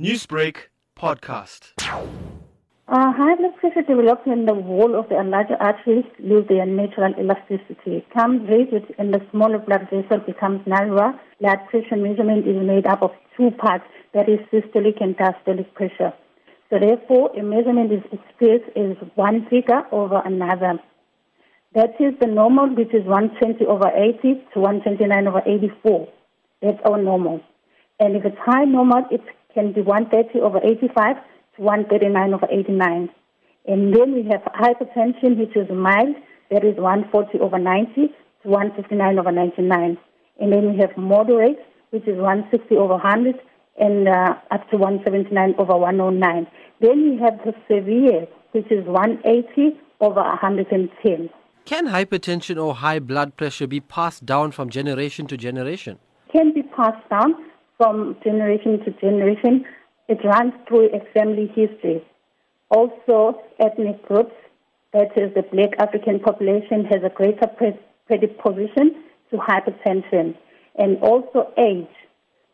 Newsbreak podcast. Uh, pressure develops when the wall of the larger arteries lose their natural elasticity. Comes raised and the smaller blood vessel becomes narrower. Blood pressure measurement is made up of two parts, that is systolic and diastolic pressure. So therefore, a measurement is expressed as one figure over another. That is the normal, which is 120 over 80 to 129 over 84. That's our normal. And if it's high normal, it can be 130 over 85 to 139 over 89. And then we have hypertension, which is mild, that is 140 over 90 to 159 over 99. And then we have moderate, which is 160 over 100 and uh, up to 179 over 109. Then we have the severe, which is 180 over 110. Can hypertension or high blood pressure be passed down from generation to generation? Can be passed down from generation to generation. It runs through a family history. Also, ethnic groups, that is the black African population, has a greater predisposition to hypertension. And also age.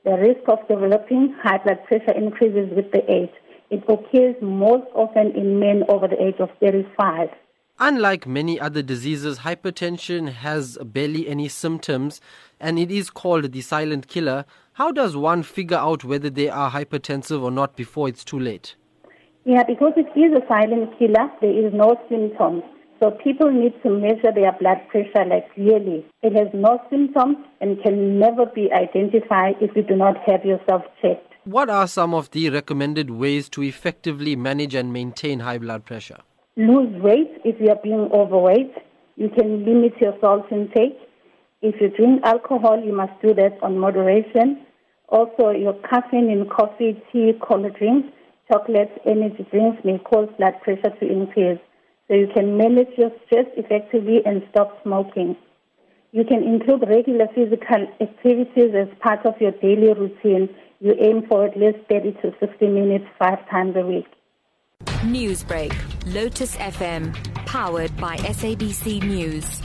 The risk of developing high blood pressure increases with the age. It occurs most often in men over the age of 35. Unlike many other diseases, hypertension has barely any symptoms and it is called the silent killer. How does one figure out whether they are hypertensive or not before it's too late? Yeah, because it is a silent killer, there is no symptoms. So people need to measure their blood pressure like yearly. It has no symptoms and can never be identified if you do not have yourself checked. What are some of the recommended ways to effectively manage and maintain high blood pressure? lose weight if you are being overweight. You can limit your salt intake. If you drink alcohol, you must do that on moderation. Also, your caffeine in coffee, tea, cold drinks, chocolates, energy drinks may cause blood pressure to increase. So you can manage your stress effectively and stop smoking. You can include regular physical activities as part of your daily routine. You aim for at least 30 to 60 minutes five times a week. Newsbreak, Lotus FM, powered by SABC News.